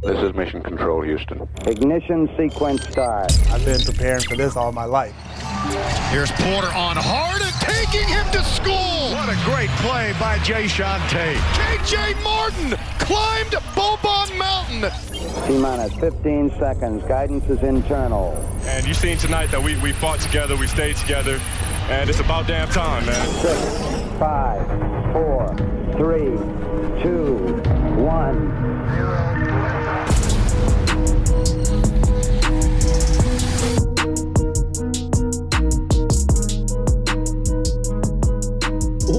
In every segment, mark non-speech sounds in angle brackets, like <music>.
This is Mission Control, Houston. Ignition sequence start. I've been preparing for this all my life. Here's Porter on hard and taking him to school. What a great play by Jae'Sean Tate. KJ Martin climbed Boban Mountain. T minus 15 seconds. Guidance is internal. And you've seen tonight that we, we fought together, we stayed together, and it's about damn time, man. Six, five, four, three, two, one.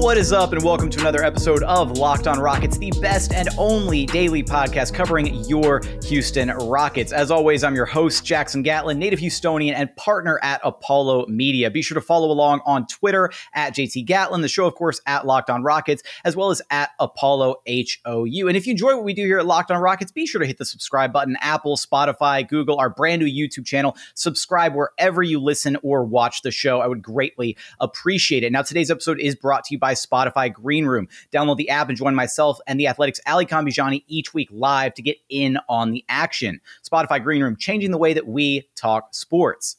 What is up, and welcome to another episode of Locked On Rockets, the best and only daily podcast covering your Houston Rockets. As always, I'm your host, Jackson Gatlin, native Houstonian and partner at Apollo Media. Be sure to follow along on Twitter at JT Gatlin, the show, of course, at Locked On Rockets, as well as at Apollo HOU. And if you enjoy what we do here at Locked On Rockets, be sure to hit the subscribe button, Apple, Spotify, Google, our brand new YouTube channel. Subscribe wherever you listen or watch the show. I would greatly appreciate it. Now, today's episode is brought to you by Spotify Green Room. Download the app and join myself and the Athletics Alykhan Bijani each week live to get in on the action. Spotify Green Room, changing the way that we talk sports.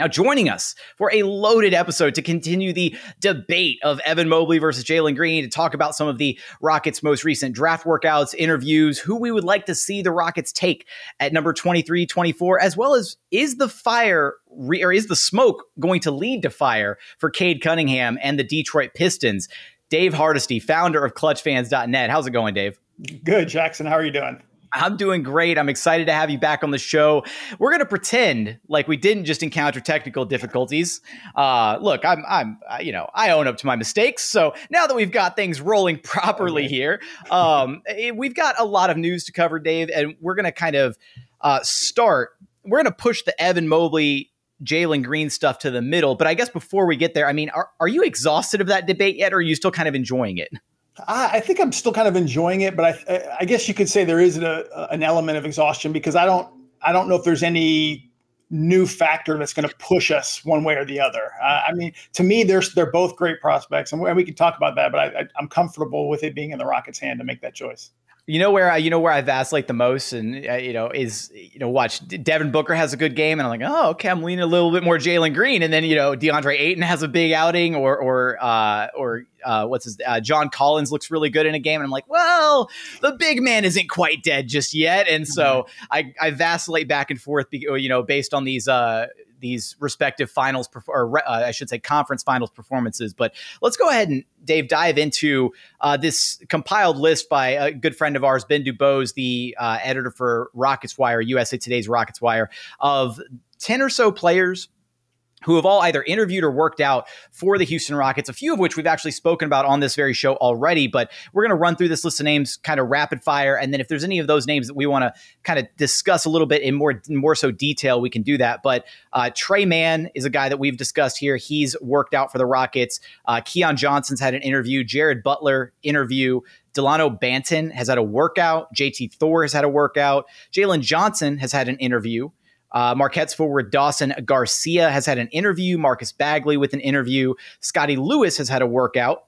Now, joining us for a loaded episode to continue the debate of Evan Mobley versus Jalen Green, to talk about some of the Rockets' most recent draft workouts, interviews, who we would like to see the Rockets take at number 23, 24, as well as is the fire re- or is the smoke going to lead to fire for Cade Cunningham and the Detroit Pistons? Dave Hardisty, founder of ClutchFans.net. How's it going, Dave? Good, Jackson. How are you doing? I'm doing great. I'm excited to have you back on the show. We're going to pretend like we didn't just encounter technical difficulties. Uh, look, I'm, I'm, you know, I own up to my mistakes. So now that we've got things rolling <laughs> properly okay. here, um, it, we've got a lot of news to cover, Dave, and we're going to kind of uh, start. We're going to push the Evan Mobley Jalen Green stuff to the middle. But I guess before we get there, I mean, are, are you exhausted of that debate yet, or are you still kind of enjoying it? I think I'm still kind of enjoying it, but I, I guess you could say there is a, an element of exhaustion because I don't I don't know if there's any new factor that's going to push us one way or the other. Uh, I mean, to me, there's they're both great prospects, and we, we can talk about that. But I, I, I'm comfortable with it being in the Rockets' hand to make that choice. You know where I, you know where I vacillate the most, and uh, you know is you know watch Devin Booker has a good game, and I'm like, oh, okay, I'm leaning a little bit more Jalen Green, and then you know DeAndre Ayton has a big outing, or or uh, or uh, what's his uh, John Collins looks really good in a game, and I'm like, well, the big man isn't quite dead just yet, and so mm-hmm. I I vacillate back and forth, you know, based on these uh these respective finals, or uh, I should say, conference finals performances. But let's go ahead and Dave dive into uh, this compiled list by a good friend of ours, Ben Dubose, the uh, editor for Rockets Wire, USA Today's Rockets Wire, of ten or so players who have all either interviewed or worked out for the Houston Rockets, a few of which we've actually spoken about on this very show already. But we're going to run through this list of names kind of rapid fire. And then if there's any of those names that we want to kind of discuss a little bit in more, more so detail, we can do that. But uh, Tre Mann is a guy that we've discussed here. He's worked out for the Rockets. Uh, Keon Johnson's had an interview, Jared Butler interview. Delano Banton has had a workout. JT Thor has had a workout. Jalen Johnson has had an interview. Uh, Marquette's forward Dawson Garcia has had an interview. Marcus Bagley with an interview. Scottie Lewis has had a workout.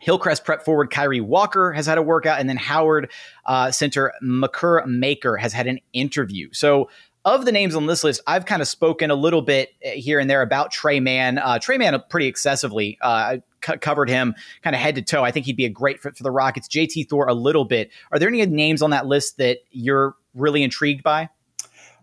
Hillcrest prep forward Kyree Walker has had a workout, and then Howard uh, center Makur Maker has had an interview. So, of the names on this list, I've kind of spoken a little bit uh, here and there about Tre Mann. Uh, Tre Mann pretty excessively. Uh, c- covered him kind of head to toe. I think he'd be a great fit for the Rockets. JT Thor a little bit. Are there any names on that list that you're really intrigued by?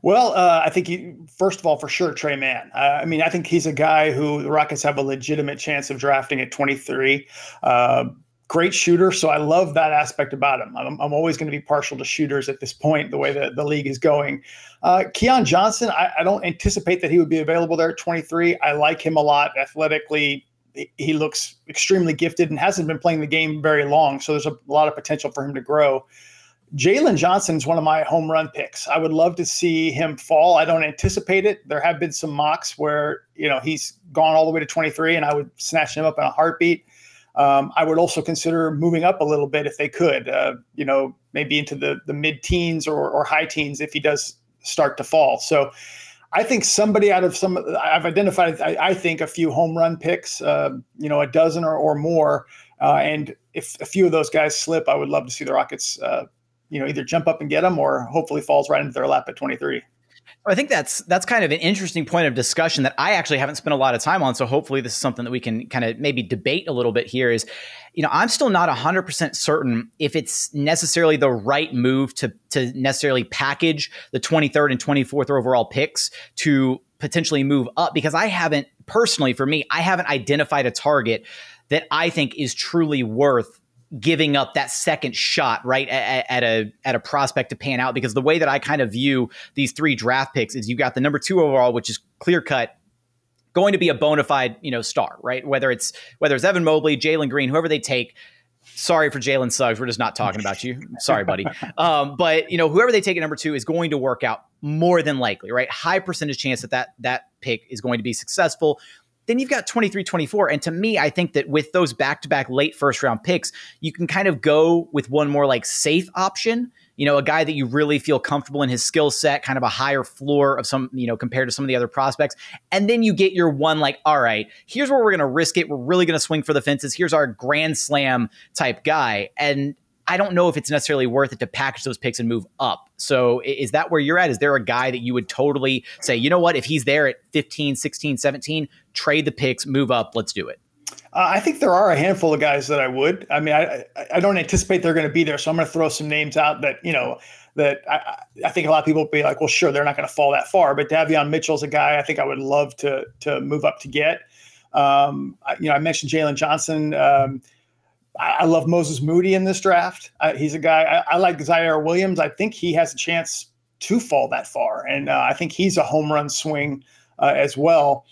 Well, uh, I think he, first of all, for sure, Tre Mann. Uh, I mean, I think he's a guy who the Rockets have a legitimate chance of drafting at 23. Uh, great shooter, so I love that aspect about him. I'm, I'm always going to be partial to shooters at this point, the way that the league is going. Uh, Keon Johnson, I, I don't anticipate that he would be available there at 23. I like him a lot athletically. He looks extremely gifted and hasn't been playing the game very long, so there's a lot of potential for him to grow. Jalen Johnson is one of my home run picks. I would love to see him fall. I don't anticipate it. There have been some mocks where you know he's gone all the way to 23, and I would snatch him up in a heartbeat. Um, I would also consider moving up a little bit if they could. Uh, you know, maybe into the the mid teens or, or high teens if he does start to fall. So. I think somebody out of some, I've identified, I, I think, a few home run picks, uh, you know, a dozen or, or more. Uh, and if a few of those guys slip, I would love to see the Rockets uh, you know either jump up and get them or hopefully falls right into their lap at 23. I think that's that's kind of an interesting point of discussion that I actually haven't spent a lot of time on. So hopefully this is something that we can kind of maybe debate a little bit here is, you know, I'm still not 100% certain if it's necessarily the right move to to necessarily package the 23rd and 24th overall picks to potentially move up because I haven't personally for me, I haven't identified a target that I think is truly worth giving up that second shot right at, at, a at a prospect to pan out because the way that I kind of view these three draft picks is you got the number two overall, which is clear cut. Going to be a bona fide, you know, star, right? Whether it's whether it's Evan Mobley, Jalen Green, whoever they take, sorry for Jalen Suggs. We're just not talking about you. <laughs> Sorry, buddy. Um, but you know, whoever they take at number two is going to work out more than likely, right? High percentage chance that that that pick is going to be successful. Then you've got 23 24. And to me, I think that with those back to back late first round picks, you can kind of go with one more like safe option. You know, a guy that you really feel comfortable in his skill set, kind of a higher floor of some, you know, compared to some of the other prospects. And then you get your one like, all right, here's where we're going to risk it. We're really going to swing for the fences. Here's our grand slam type guy. And I don't know if it's necessarily worth it to package those picks and move up. So is that where you're at? Is there a guy that you would totally say, you know what, if he's there at 15, 16, 17, trade the picks, move up, let's do it? Uh, I think there are a handful of guys that I would. I mean, I I don't anticipate they're going to be there, so I'm going to throw some names out that you know that I, I think a lot of people would be like, well, sure, they're not going to fall that far. But Davion Mitchell's a guy I think I would love to to move up to get. Um, I, you know, I mentioned Jalen Johnson. Um, I, love Moses Moody in this draft. Uh, he's a guy I, I, like. Ziaire Williams. I think he has a chance to fall that far, and uh, I think he's a home run swing uh, as well.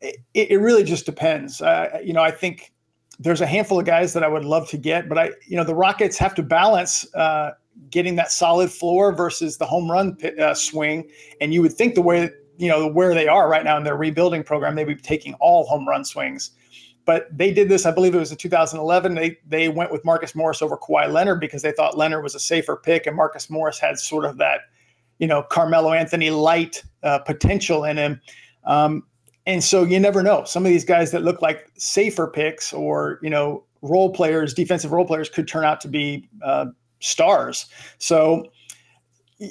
It, it, really just depends. Uh, you know, I think there's a handful of guys that I would love to get, but I, you know, the Rockets have to balance uh, getting that solid floor versus the home run uh, swing. And you would think the way you know where they are right now in their rebuilding program, they'd be taking all home run swings but they did this, I believe it was in 2011. They they went with Marcus Morris over Kawhi Leonard because they thought Leonard was a safer pick, and Marcus Morris had sort of that, you know, Carmelo Anthony light uh, potential in him. Um, and so you never know. Some of these guys that look like safer picks or you know role players, defensive role players, could turn out to be uh, stars. So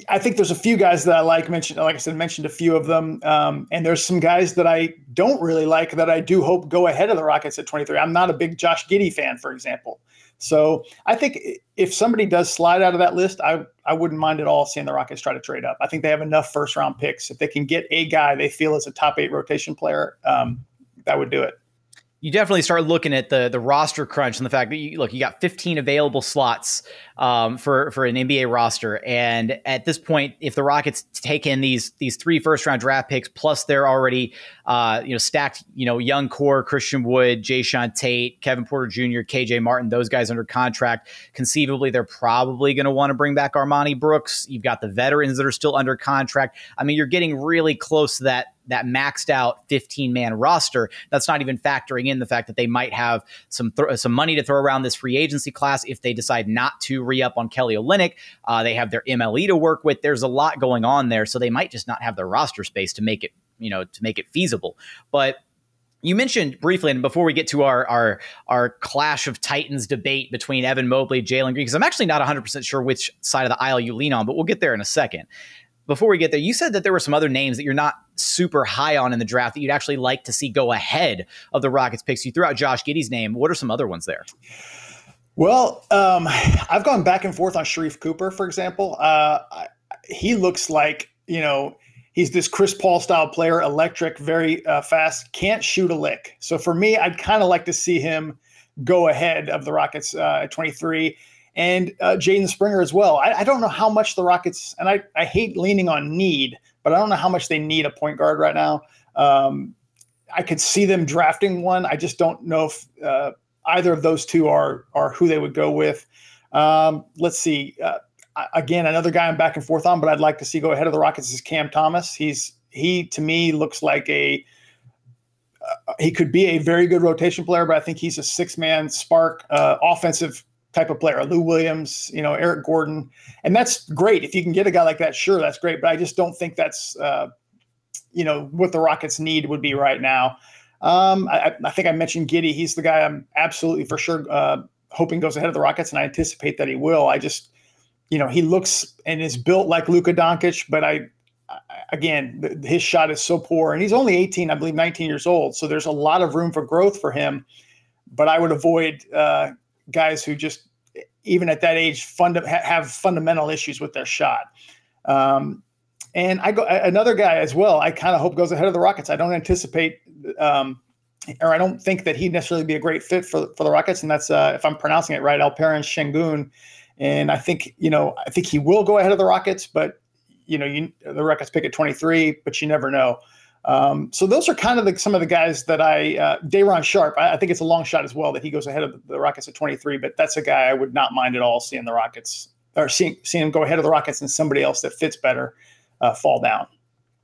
I think there's a few guys that I like. Mentioned, like I said, mentioned a few of them, um, and there's some guys that I don't really like that I do hope go ahead of the Rockets at 23. I'm not a big Josh Giddey fan, for example. So I think if somebody does slide out of that list, I I wouldn't mind at all seeing the Rockets try to trade up. I think they have enough first round picks. If they can get a guy they feel is a top eight rotation player, um, that would do it you definitely start looking at the the roster crunch and the fact that you look you got 15 available slots um, for for an NBA roster and at this point if the Rockets take in these these three first round draft picks plus they're already uh, you know stacked you know young core Christian Wood Jae'Sean Tate Kevin Porter Jr. KJ Martin those guys under contract conceivably they're probably going to want to bring back Armoni Brooks you've got the veterans that are still under contract I mean you're getting really close to that that maxed out 15 man roster. That's not even factoring in the fact that they might have some th- some money to throw around this free agency class if they decide not to re up on Kelly Olynyk. Uh, they have their MLE to work with. There's a lot going on there, so they might just not have the roster space to make it you know to make it feasible. But you mentioned briefly, and before we get to our our our clash of titans debate between Evan Mobley, Jalen Green, because I'm actually not 100 percent sure which side of the aisle you lean on, but we'll get there in a second before we get there, you said that there were some other names that you're not super high on in the draft that you'd actually like to see go ahead of the Rockets picks. You threw out Josh Giddey's name. What are some other ones there? Well, um, I've gone back and forth on Sharife Cooper, for example. Uh, he looks like, you know, he's this Chris Paul style player, electric, very uh, fast, can't shoot a lick. So for me, I'd kind of like to see him go ahead of the Rockets uh, at 23 and uh, Jaden Springer as well. I, I, don't know how much the Rockets, and I, I hate leaning on need, but I don't know how much they need a point guard right now. Um, I could see them drafting one. I just don't know if uh, either of those two are are who they would go with. Um, let's see. Uh, again, another guy I'm back and forth on, but I'd like to see go ahead of the Rockets is Cam Thomas. He's he to me looks like a uh, he could be a very good rotation player, but I think he's a six man spark, uh, offensive type of player, Lou Williams, you know, Eric Gordon, and that's great. If you can get a guy like that, sure, that's great. But I just don't think that's, uh, you know, what the Rockets need would be right now. Um, I, I, think I mentioned Giddey. He's the guy I'm absolutely for sure uh, hoping goes ahead of the Rockets, and I anticipate that he will. I just you know, he looks and is built like Luka Doncic, but I, again, his shot is so poor, and he's only 18, I believe, 19 years old. So there's a lot of room for growth for him. But I would avoid uh, guys who just, even at that age, funda- have fundamental issues with their shot. Um, and I go another guy as well. I kind of hope goes ahead of the Rockets. I don't anticipate, um, or I don't think that he'd necessarily be a great fit for for the Rockets. And that's uh, if I'm pronouncing it right, Alperen Sengun. And I think you know I think he will go ahead of the Rockets, but you know you, the Rockets pick at 23, but you never know. Um, so those are kind of the, some of the guys that I uh, Day'Ron Sharpe, I, I, think it's a long shot as well that he goes ahead of the, Rockets at 23, but that's a guy I would not mind at all seeing the Rockets or seeing seeing him go ahead of the Rockets and somebody else that fits better uh, fall down.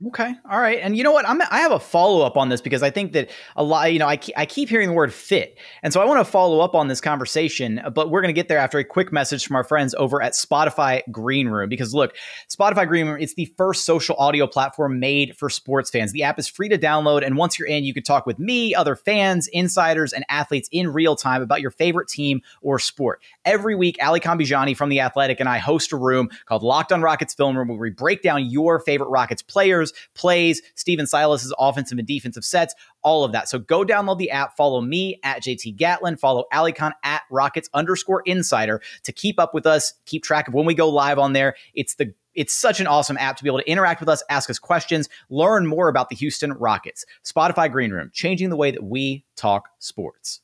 Okay. All right. And you know what? I'm, I have a follow up on this because I think that a lot, you know, I, I keep hearing the word fit. And so I want to follow up on this conversation, uh, but we're going to get there after a quick message from our friends over at Spotify Green Room. Because look, Spotify Green Room, it's the first social audio platform made for sports fans. The app is free to download. And once you're in, you can talk with me, other fans, insiders, and athletes in real time about your favorite team or sport. Every week, Alykhan Bijani from The Athletic and I host a room called Locked on Rockets Film Room where we break down your favorite Rockets players plays, Stephen Silas's offensive and defensive sets, all of that. So go download the app, follow me at JT Gatlin, follow Alykhan at Rockets underscore insider to keep up with us, keep track of when we go live on there. It's the it's such an awesome app to be able to interact with us, ask us questions, learn more about the Houston Rockets. Spotify Green Room, changing the way that we talk sports.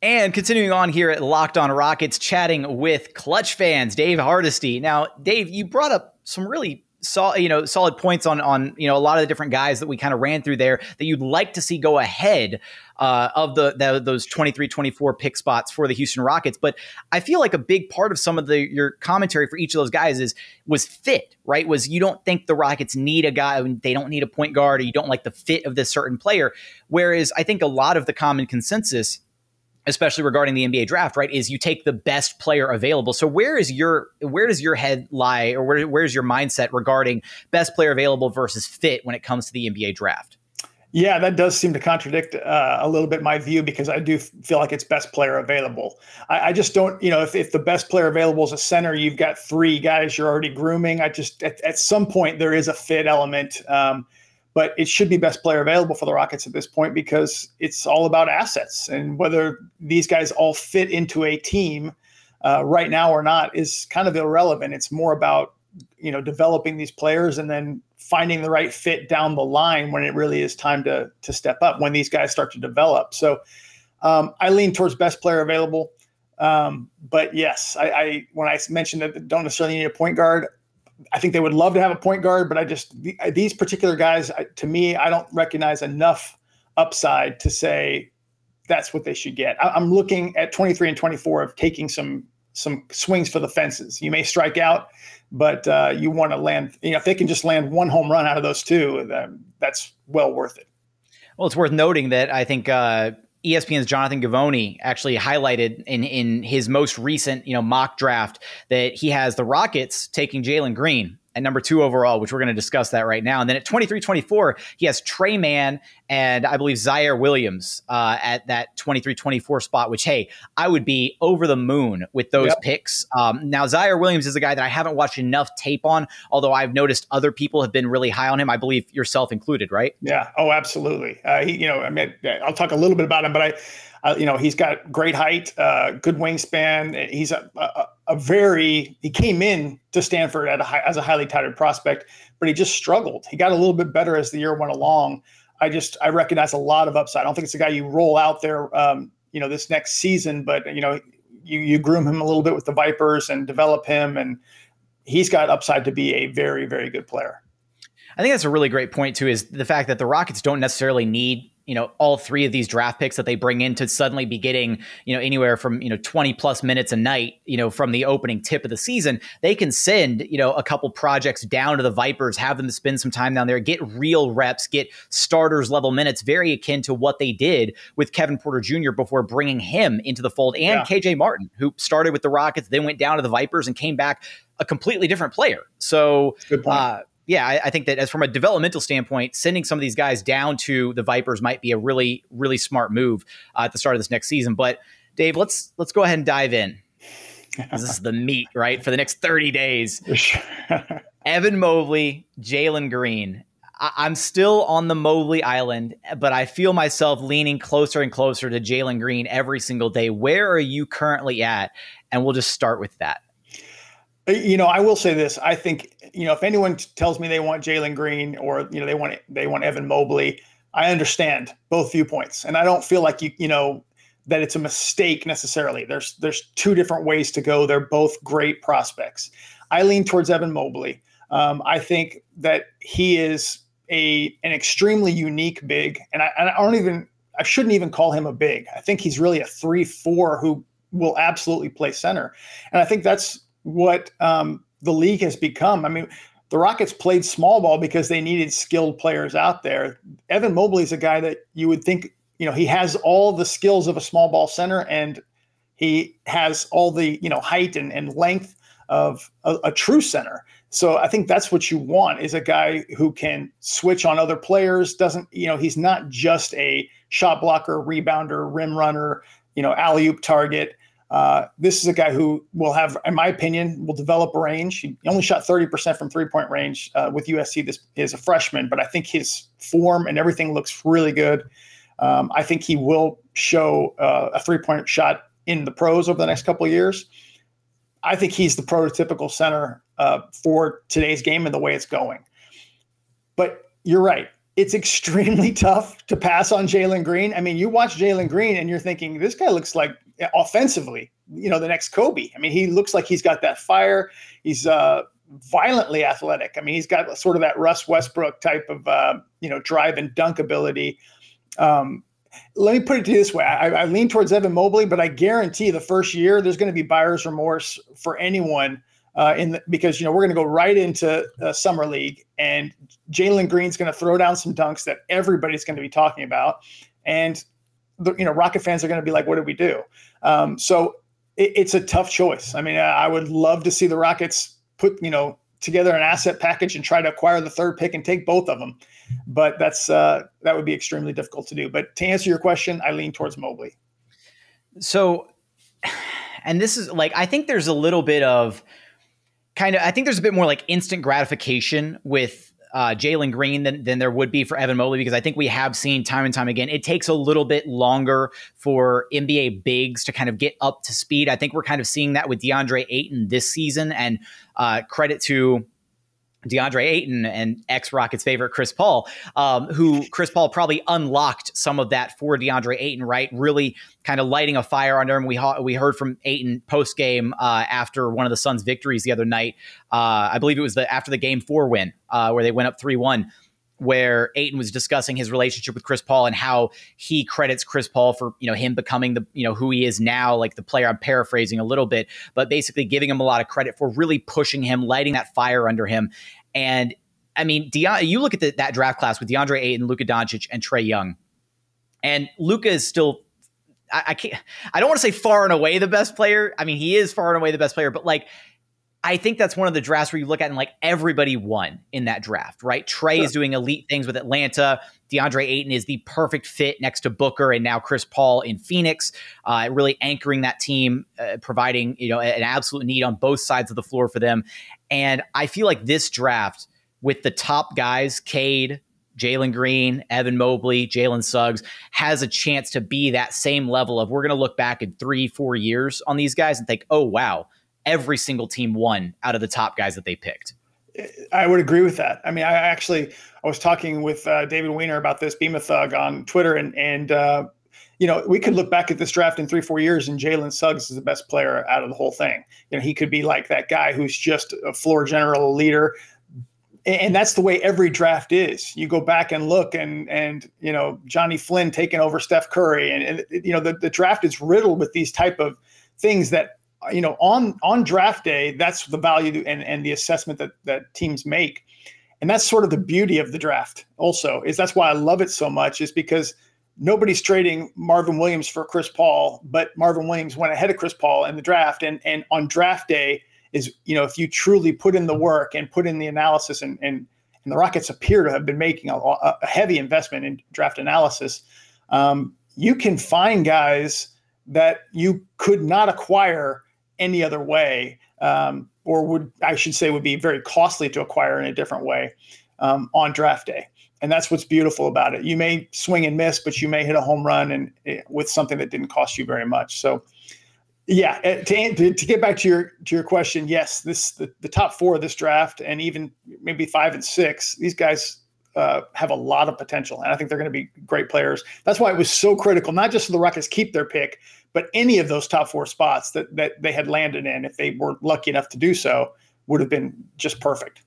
And continuing on here at Locked On Rockets, chatting with Clutch fans, Dave Hardisty. Now, Dave, you brought up some really solid, you know, solid points on on you know a lot of the different guys that we kind of ran through there that you'd like to see go ahead uh, of the, the those 23, 24 pick spots for the Houston Rockets. But I feel like a big part of some of the your commentary for each of those guys is was fit, right? Was you don't think the Rockets need a guy, they don't need a point guard, or you don't like the fit of this certain player. Whereas I think a lot of the common consensus especially regarding the NBA draft, right, is you take the best player available. So where is your where does your head lie, or where, where's your mindset regarding best player available versus fit when it comes to the NBA draft? Yeah, that does seem to contradict uh, a little bit my view because I do feel like it's best player available. I, I, just don't, you know, if, if the best player available is a center, you've got three guys you're already grooming. I just, at, at some point, there is a fit element. Um, but it should be best player available for the Rockets at this point because it's all about assets and whether these guys all fit into a team uh, right now or not is kind of irrelevant. It's more about you know developing these players and then finding the right fit down the line when it really is time to to step up when these guys start to develop. So um, I lean towards best player available. Um, but yes, I, I, when I mentioned that don't necessarily need a point guard, I think they would love to have a point guard, but I just these particular guys, to me, I don't recognize enough upside to say that's what they should get. I'm looking at 23 and 24 of taking some some swings for the fences. You may strike out, but uh, you want to land. You know, if they can just land one home run out of those two, that's well worth it. Well, it's worth noting that I think uh, ESPN's Jonathan Givony actually highlighted in in his most recent you know mock draft that he has the Rockets taking Jalen Green at number two overall, which we're going to discuss that right now. And then at 23 24, he has Tre Mann and I believe Ziaire Williams uh, at that 23 24 spot, which, hey, I would be over the moon with those yep. picks. Um, now, Ziaire Williams is a guy that I haven't watched enough tape on, although I've noticed other people have been really high on him. I believe yourself included, right? Yeah. Oh, absolutely. Uh, he, you know, I mean, I'll talk a little bit about him, but I, uh, you know, he's got great height, uh, good wingspan. He's a, a, a, very he came in to Stanford a high, as a highly touted prospect, but he just struggled. He got a little bit better as the year went along. I just I recognize a lot of upside. I don't think it's a guy you roll out there, um, you know, this next season, but you know, you you groom him a little bit with the Vipers and develop him, and he's got upside to be a very very good player. I think that's a really great point too. Is the fact that the Rockets don't necessarily need you know all three of these draft picks that they bring in to suddenly be getting you know anywhere from you know 20 plus minutes a night you know from the opening tip of the season they can send you know a couple projects down to the vipers have them spend some time down there get real reps get starters level minutes very akin to what they did with kevin porter jr before bringing him into the fold and yeah. kj martin who started with the rockets then went down to the vipers and came back a completely different player so good uh, yeah, I, I, think that as from a developmental standpoint, sending some of these guys down to the Vipers might be a really, really smart move uh, at the start of this next season. But Dave, let's let's go ahead and dive in. This is the meat, right? For the next 30 days. <laughs> Evan Mobley, Jalen Green. I- am still on the Mobley Island, but I feel myself leaning closer and closer to Jalen Green every single day. Where are you currently at? And we'll just start with that. You know, I will say this. I think you know if anyone tells me they want Jalen Green or you know they want they want Evan Mobley, I understand both viewpoints, and I don't feel like you you know that it's a mistake necessarily. There's there's two different ways to go. They're both great prospects. I lean towards Evan Mobley. Um, I think that he is a an extremely unique big, and I, I don't even I shouldn't even call him a big. I think he's really a three four who will absolutely play center, and I think that's what um, the league has become. I mean, the Rockets played small ball because they needed skilled players out there. Evan Mobley is a guy that you would think you know, he has all the skills of a small ball center and he has all the, you know, height and, and length of a, a true center. So I think that's what you want is a guy who can switch on other players. Doesn't, you know, he's not just a shot blocker, rebounder, rim runner, you know, alley oop target. Uh, this is a guy who will have, in my opinion, will develop a range. He only shot 30% from three point range uh, with USC this is a freshman, but I think his form and everything looks really good. Um, I think he will show uh, a three point shot in the pros over the next couple of years. I think he's the prototypical center uh, for today's game and the way it's going. But you're right. It's <laughs> extremely tough to pass on Jalen Green. I mean, you watch Jalen Green and you're thinking, this guy looks like offensively, you know, the next Kobe. I mean, he looks like he's got that fire. He's uh, violently athletic. I mean, he's got sort of that Russ Westbrook type of, uh, you know, drive and dunk ability. Um, let me put it this way: I, I, lean towards Evan Mobley, but I guarantee the first year there's going to be buyer's remorse for anyone uh, in the, because you know we're going to go right into uh, summer league, and Jalen Green's going to throw down some dunks that everybody's going to be talking about, and the, you know Rocket fans are going to be like, "What did we do?" Um, so it, it's a tough choice. I mean, I would love to see the Rockets put you know together an asset package and try to acquire the third pick and take both of them but that's uh, that would be extremely difficult to do. But to answer your question, I lean towards Mobley. So, and this is like I think there's a little bit of kind of I think there's a bit more like instant gratification with uh, Jalen Green than, than there would be for Evan Mobley because I think we have seen time and time again it takes a little bit longer for NBA bigs to kind of get up to speed. I think we're kind of seeing that with DeAndre Ayton this season, and uh, credit to DeAndre Ayton and ex Rockets favorite Chris Paul, um, who Chris Paul probably unlocked some of that for DeAndre Ayton, right? Really kind of lighting a fire under him. We ha- we heard from Ayton post game uh, after one of the Suns' victories the other night. Uh, I believe it was the after the game four win uh, where they went up three one where Ayton was discussing his relationship with Chris Paul and how he credits Chris Paul for you know him becoming the you know who he is now, like the player. I'm paraphrasing a little bit, but basically giving him a lot of credit for really pushing him, lighting that fire under him. And I mean, De- you look at the, that draft class with DeAndre Ayton, Luka Doncic, and Trae Young, and Luka is still. I, I can't. I don't want to say far and away the best player. I mean, he is far and away the best player, but like I think that's one of the drafts where you look at and like everybody won in that draft, right? Trae sure. is doing elite things with Atlanta. DeAndre Ayton is the perfect fit next to Booker and now Chris Paul in Phoenix, uh, really anchoring that team, uh, providing you know an absolute need on both sides of the floor for them. And I feel like this draft with the top guys, Cade, Jalen Green, Evan Mobley, Jalen Suggs has a chance to be that same level of we're going to look back in three, four years on these guys and think, oh wow every single team won out of the top guys that they picked. I would agree with that. I mean, I actually I was talking with uh, David Weiner about this Beam a Thug on Twitter, and and uh, you know we could look back at this draft in three four years, and Jalen Suggs is the best player out of the whole thing. You know, he could be like that guy who's just a floor general leader, and that's the way every draft is. You go back and look, and and you know Johnny Flynn taking over Steph Curry, and, and you know the, the draft is riddled with these type of things that you know, on on draft day, that's the value and and the assessment that that teams make, and that's sort of the beauty of the draft. Also, is that's why I love it so much. Is because nobody's trading Marvin Williams for Chris Paul, but Marvin Williams went ahead of Chris Paul in the draft, and and on draft day is you know if you truly put in the work and put in the analysis and and and the Rockets appear to have been making a, a heavy investment in draft analysis. Um, you can find guys that you could not acquire any other way, um, or would I should say would be very costly to acquire in a different way um, on draft day. And that's what's beautiful about it. You may swing and miss, but you may hit a home run and eh, with something that didn't cost you very much. So, yeah, eh, to, to, get back to your to your question, yes, this the, the top four of this draft, and even maybe five and six, these guys uh, have a lot of potential, and I think they're going to be great players. That's why it was so critical, not just for the Rockets keep their pick, but any of those top four spots that that they had landed in, if they were lucky enough to do so, would have been just perfect.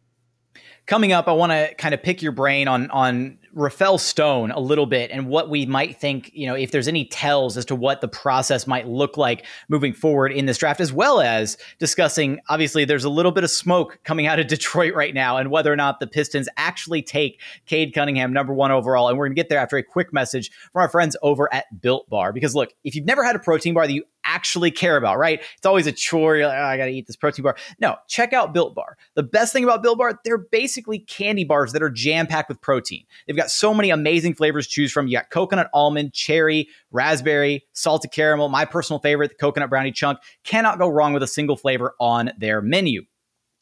Coming up, I want to kind of pick your brain on on Rafael Stone a little bit and what we might think, you know, if there's any tells as to what the process might look like moving forward in this draft, as well as discussing, obviously, there's a little bit of smoke coming out of <laughs> Detroit right now and whether or not the Pistons actually take Cade Cunningham number one overall. And we're going to get there after a quick message from our friends over at Built Bar. Because look, if you've never had a protein bar that you actually care about, right? It's always a chore. You're like, oh, I got to eat this protein bar. No, check out Built Bar. The best thing about Built Bar, they're basically candy bars that are jam packed with protein. They've got so many amazing flavors to choose from. You got coconut almond, cherry, raspberry, salted caramel. My personal favorite, the coconut brownie chunk. Cannot go wrong with a single flavor on their menu.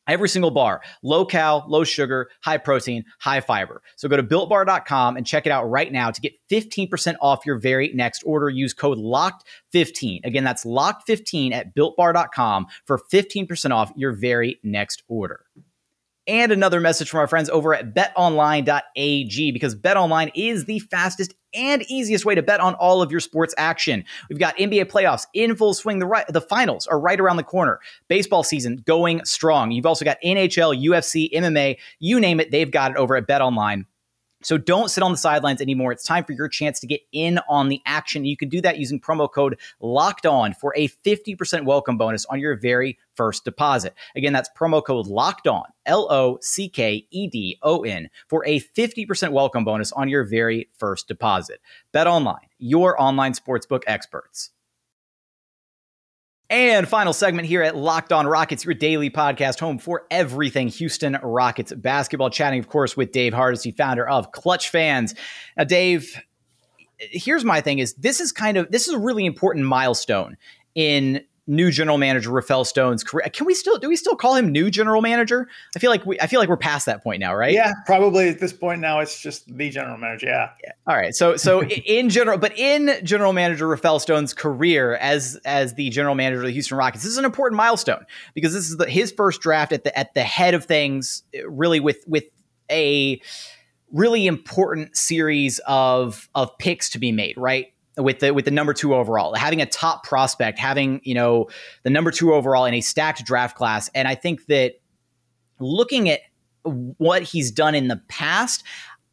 Every single bar, low cal, low sugar, high protein, high fiber. So go to builtbar.com and check it out right now to get 15% off your very next order. Use code LOCKED15. Again, that's LOCKED15 at builtbar.com for 15% off your very next order and another message from our friends over at betonline.ag because betonline is the fastest and easiest way to bet on all of your sports action. We've got NBA playoffs in full swing. The right, the finals are right around the corner. Baseball season going strong. You've also got NHL, UFC, MMA, you name it, they've got it over at betonline. So don't sit on the sidelines anymore. It's time for your chance to get in on the action. You can do that using promo code locked on for a 50% welcome bonus on your very first deposit. Again, that's promo code locked on, L O C K E D O N, for a 50% welcome bonus on your very first deposit. Bet online, your online sportsbook experts. And final segment here at Locked On Rockets, your daily podcast home for everything Houston Rockets basketball. Chatting, of course, with Dave Hardisty, founder of Clutch Fans. Now, Dave, here's my thing: is this is kind of this is a really important milestone in new general manager Rafael Stone's career. Can we still do we still call him new general manager? I feel like we I feel like we're past that point now, right? Yeah, probably at this point now it's just the general manager. Yeah. yeah. All right. So so <laughs> in general, but in general manager Rafael Stone's career as as the general manager of the Houston Rockets, this is an important milestone because this is the, his first draft at the at the head of things, really with with a really important series of of picks to be made, right? With the with the number two overall, having a top prospect, having you know the number two overall in a stacked draft class, and I think that looking at what he's done in the past,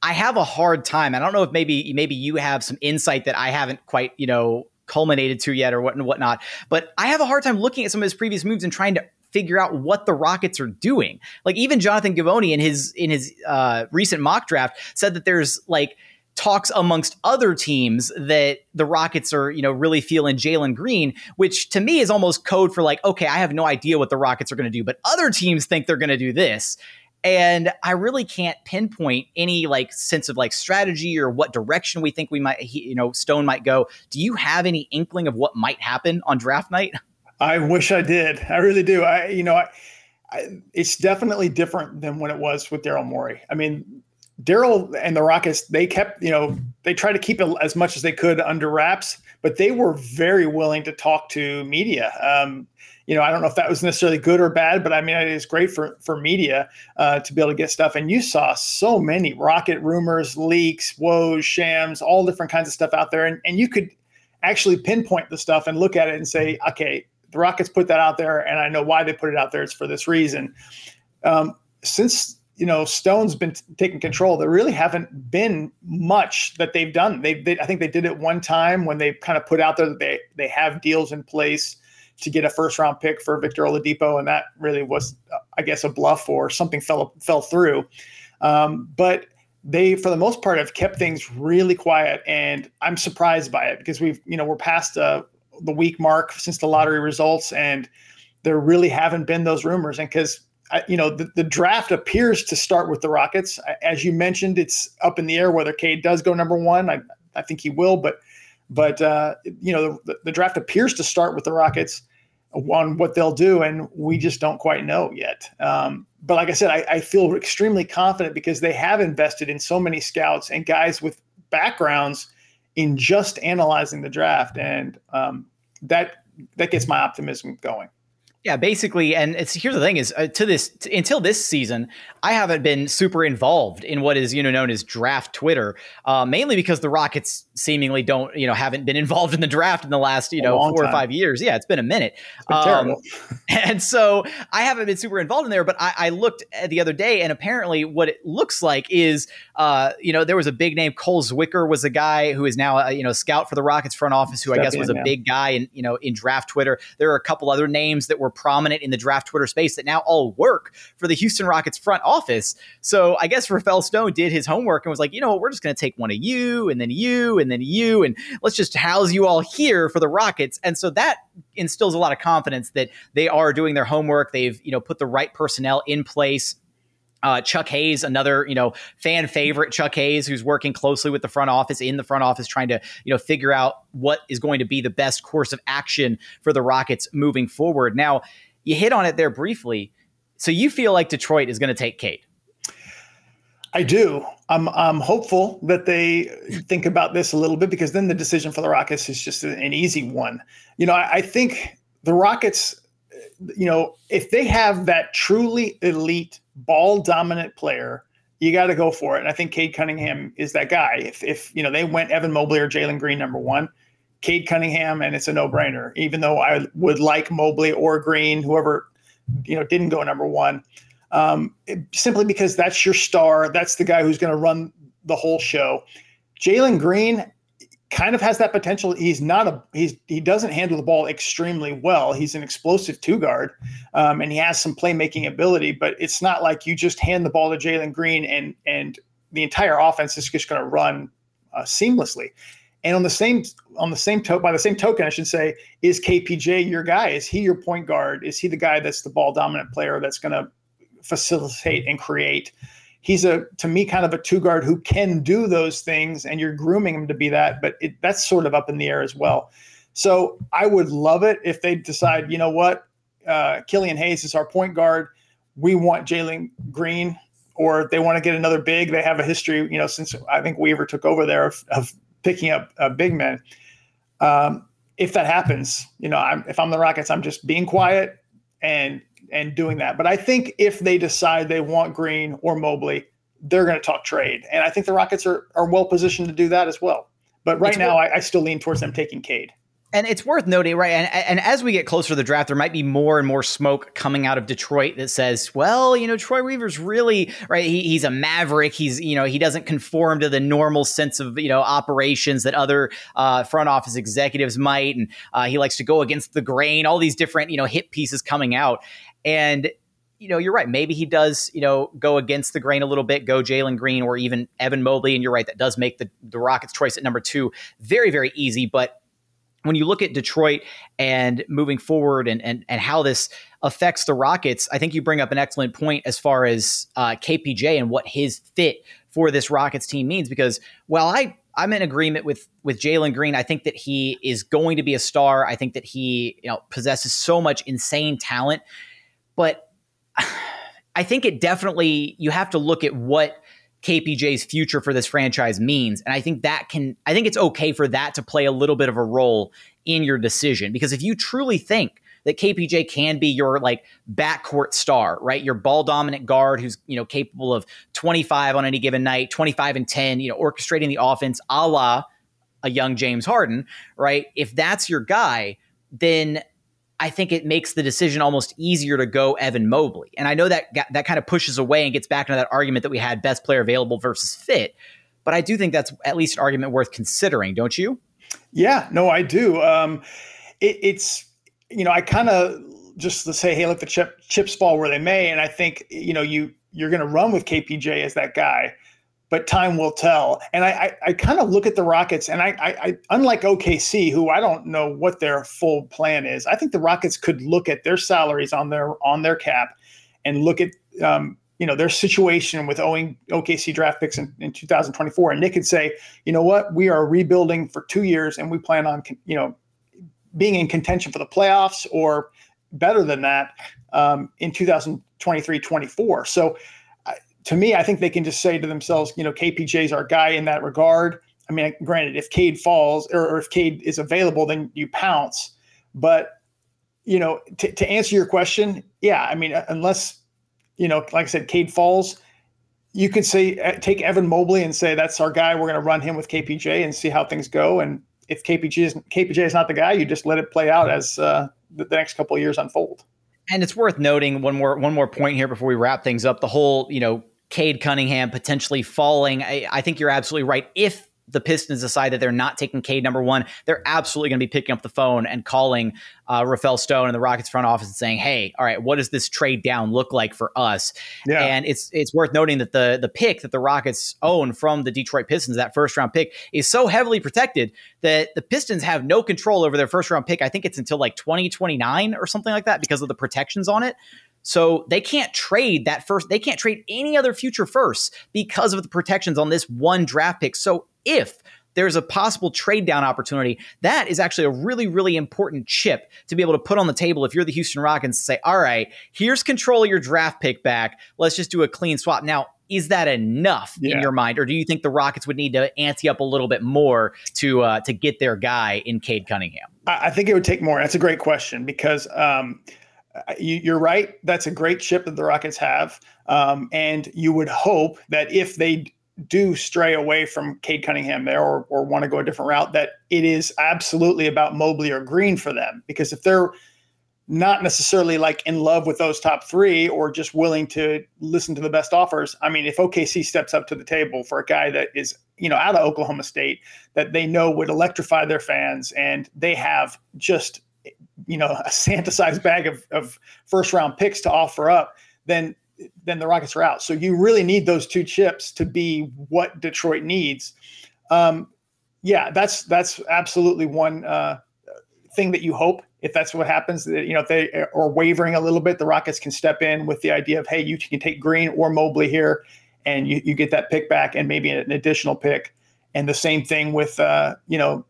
I have a hard time. I don't know if maybe maybe you have some insight that I haven't quite you know culminated to yet or what and whatnot, but I have a hard time looking at some of his previous moves and trying to figure out what the Rockets are doing. Like even Jonathan Givony in his in his uh, recent mock draft said that there's like talks amongst other teams that the Rockets are, you know, really feeling Jalen Green, which to me is almost code for like, okay, I have no idea what the Rockets are going to do, but other teams think they're going to do this. And I really can't pinpoint any like sense of like strategy or what direction we think we might, you know, Stone might go. Do you have any inkling of what might happen on draft night? <laughs> I wish I did. I really do. I, you know, I, I, it's definitely different than when it was with Daryl Morey. I mean, Daryl and the Rockets, they kept, you know, they tried to keep it as much as they could under wraps, but they were very willing to talk to media. Um, you know, I don't know if that was necessarily good or bad, but I mean, it is great for for media uh, to be able to get stuff. And you saw so many rocket rumors, leaks, woes, shams, all different kinds of stuff out there, and and you could actually pinpoint the stuff and look at it and say, okay, the Rockets put that out there, and I know why they put it out there. It's for this reason. Um, since you know Stone's been t- taking control. There really haven't been much that they've done. They, they, I think they did it one time when they kind of put out there that they they have deals in place to get a first round pick for Victor Oladipo, and that really was, I guess, a bluff or something fell fell through. Um, but they, for the most part, have kept things really quiet, and I'm surprised by it because we've you know we're past uh, the week mark since the lottery results, and there really haven't been those rumors, and because you know, the, the draft appears to start with the Rockets. As you mentioned, it's up in the air whether Cade does go number one. I, I think he will, but But uh, you know, the, the draft appears to start with the Rockets on what they'll do, and we just don't quite know yet. Um, but like I said, I, I, feel extremely confident because they have invested in so many scouts and guys with backgrounds in just analyzing the draft, and um, that that gets my optimism going. Yeah, basically, and it's here's the thing: is uh, to this t- until this season, I haven't been super involved in what is you know known as draft Twitter, uh, mainly because the Rockets seemingly don't you know haven't been <laughs> involved in the draft in the last you know four time. or five years. Yeah, it's been a minute. Been um, <laughs> and so I haven't been super involved in there. But I, I, looked the other day, and apparently, what it looks like is uh, you know there was a big name. Cole Zwicker was a guy who is now a, you know scout for the Rockets front office, who Step I guess in, was a yeah. big guy in you know in draft Twitter. There are a couple other names that were prominent in the draft Twitter space that now all work for the Houston Rockets front office. So I guess Rafael Stone did his homework and was like, you know what, we're just going to take one of you and then you and then you and let's just house you all here for the Rockets. And so that instills a lot of confidence that they are doing their homework. They've, you know, put the right personnel in place. Uh, Chuck Hayes, another you know fan favorite, Chuck Hayes, who's working closely with the front office in the front office, trying to you know figure out what is going to be the best course of action for the Rockets moving forward. Now, you hit on it there briefly. So you feel like Detroit is going to take Cade. I do. I'm I'm hopeful that they think about this a little bit because then the decision for the Rockets is just an easy one. You know, I, I think the Rockets, you know, if they have that truly elite ball dominant player, you got to go for it. And I think Cade Cunningham is that guy. If if you know they went Evan Mobley or Jalen Green number one, Cade Cunningham, and it's a no-brainer. Even though I would like Mobley or Green, whoever you know didn't go number one, um, it, simply because that's your star. That's the guy who's going to run the whole show. Jalen Green kind of has that potential. He's not a he's he doesn't handle the ball extremely well. He's an explosive two guard, um, and he has some playmaking ability. But it's not like you just hand the ball to Jalen Green and and the entire offense is just going to run uh, seamlessly. And on the same on the same token, by the same token, I should say, is KPJ your guy? Is he your point guard? Is he the guy that's the ball dominant player that's going to facilitate and create? He's a to me kind of a two guard who can do those things, and you're grooming him to be that. But it, that's sort of up in the air as well. So I would love it if they decide, you know what, uh, Killian Hayes is our point guard. We want Jalen Green, or they want to get another big. They have a history, you know, since I think Weaver took over there of, of picking up uh, big men. Um, if that happens, you know, I'm, if I'm the Rockets, I'm just being quiet and and doing that. But I think if they decide they want Green or Mobley, they're going to talk trade, and I think the Rockets are are well positioned to do that as well. But right it's now, I, I, still lean towards them taking Cade. And it's worth noting, right? And, and as we get closer to the draft, there might be more and more smoke coming out of Detroit that says, well, you know, Troy Weaver's really right. He, he's a maverick. He's, you know, he doesn't conform to the normal sense of, you know, operations that other uh, front office executives might. And uh, he likes to go against the grain, all these different, you know, hit pieces coming out. And you know, you're right. Maybe he does, you know, go against the grain a little bit, go Jalen Green or even Evan Mobley. And you're right, that does make the, the Rockets' choice at number two very, very easy. But when you look at Detroit and moving forward and, and, and how this affects the Rockets, I think you bring up an excellent point as far as uh, KPJ and what his fit for this Rockets team means. Because while I I'm in agreement with with Jalen Green. I think that he is going to be a star. I think that he you know possesses so much insane talent, but <sighs> I think it definitely you have to look at what KPJ's future for this franchise means. And I think that can, I think it's okay for that to play a little bit of a role in your decision. Because if you truly think that KPJ can be your like backcourt star, right? Your ball dominant guard who's, you know, capable of 25 on any given night, 25 and 10, you know, orchestrating the offense a la a young James Harden, right? If that's your guy, then I think it makes the decision almost easier to go Evan Mobley. And I know that that kind of pushes away and gets back into that argument that we had best player available versus fit. But I do think that's at least an argument worth considering, don't you? Yeah, no, I do. Um, it, it's you know I kind of just to say, hey, let the chip, chips fall where they may, and I think you know you you're going to run with KPJ as that guy but time will tell. And I, I, I kind of look at the Rockets, and I, I, I, unlike OKC, who I don't know what their full plan is, I think the Rockets could look at their salaries on their on their cap, and look at um, you know their situation with owing OKC draft picks in, in 2024, and Nick could say, you know what, we are rebuilding for two years, and we plan on you know being in contention for the playoffs or better than that um, in 2023 24. So to me, I think they can just say to themselves, you know, KPJ is our guy in that regard. I mean, granted, if Cade falls or, or if Cade is available, then you pounce. But, you know, t- to answer your question, yeah, I mean, uh, unless, you know, like I said, Cade falls, you could say, uh, take Evan Mobley and say, that's our guy. We're going to run him with KPJ and see how things go. And if KPJ is, KPJ is not the guy, you just let it play out as uh, the, the next couple of years unfold. And it's worth noting one more one more point here before we wrap things up. The whole, you know, Cade Cunningham potentially falling. I, I think you're absolutely right. If the Pistons decide that they're not taking Cade number one, they're absolutely going to be picking up the phone and calling uh, Rafael Stone and the Rockets front office and saying, "Hey, all right, what does this trade down look like for us?" Yeah. And it's it's worth noting that the the pick that the Rockets own from the Detroit Pistons, that first round pick, is so heavily protected that the Pistons have no control over their first round pick. I think it's until like 2029 or something like that because of the protections on it. So they can't trade that first. They can't trade any other future firsts because of the protections on this one draft pick. So if there's a possible trade down opportunity, that is actually a really, really important chip to be able to put on the table if you're the Houston Rockets and say, all right, here's control of your draft pick back. Let's just do a clean swap. Now, is that enough yeah. in your mind, or do you think the Rockets would need to ante up a little bit more to uh, to get their guy in Cade Cunningham? I think it would take more. That's a great question because um, you, are right. That's a great chip that the Rockets have. Um, and you would hope that if they do stray away from Cade Cunningham there or, or want to go a different route, that it is absolutely about Mobley or Green for them. Because if they're not necessarily like in love with those top three or just willing to listen to the best offers, I mean, if OKC steps up to the table for a guy that is, you know, out of Oklahoma State that they know would electrify their fans and they have just you know a Santa sized bag of, of first round picks to offer up, then then the Rockets are out. So you really need those two chips to be what Detroit needs. Um, yeah, that's that's absolutely one uh, thing that you hope if that's what happens. That you know if they are wavering a little bit, the Rockets can step in with the idea of hey, you can take Green or Mobley here, and you, you get that pick back and maybe an additional pick. And the same thing with uh, you know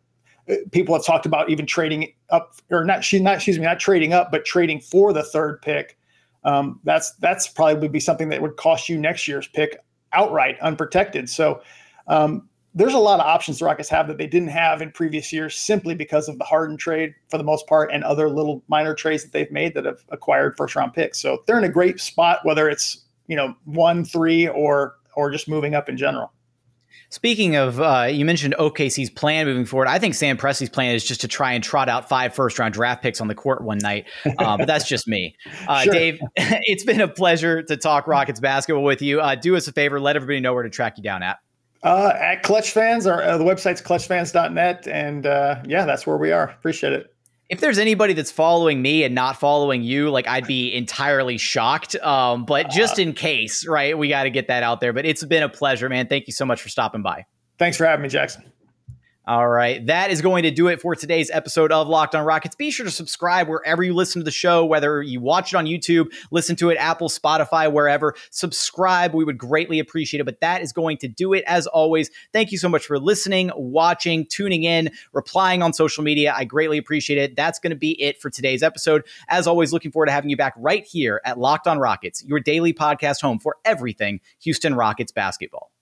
people have talked about even trading up or not she not excuse me not trading up but trading for the third pick. Um, that's that's probably would be something that would cost you next year's pick outright unprotected. So um, there's a lot of options the rockets have that they didn't have in previous years simply because of the harden trade for the most part and other little minor trades that they've made that have acquired first round picks. So they're in a great spot whether it's you know one three or or just moving up in general Speaking of, uh, you mentioned OKC's plan moving forward. I think Sam Presti's plan is just to try and trot out five first round draft picks on the court one night. Uh, but that's just me. <laughs> Uh, sure. Dave, <laughs> it's been a pleasure to talk Rockets basketball with you. Uh, do us a favor, let everybody know where to track you down at. Uh, at Clutch Fans, or uh, the website's clutchfans.net. And yeah, that's where we are. Appreciate it if there's anybody that's following me and not following you, like I'd be entirely shocked. Um, but just in case, right, we got to get that out there. But it's been a pleasure, man. Thank you so much for stopping by. Thanks for having me, Jackson. All right. That is going to do it for today's episode of Locked on Rockets. Be sure to subscribe wherever you listen to the show, whether you watch it on YouTube, listen to it, Apple, Spotify, wherever. Subscribe. We would greatly appreciate it. But that is going to do it. As always, thank you so much for listening, watching, tuning in, replying on social media. I greatly appreciate it. That's going to be it for today's episode. As always, looking forward to having you back right here at Locked on Rockets, your daily podcast home for everything Houston Rockets basketball.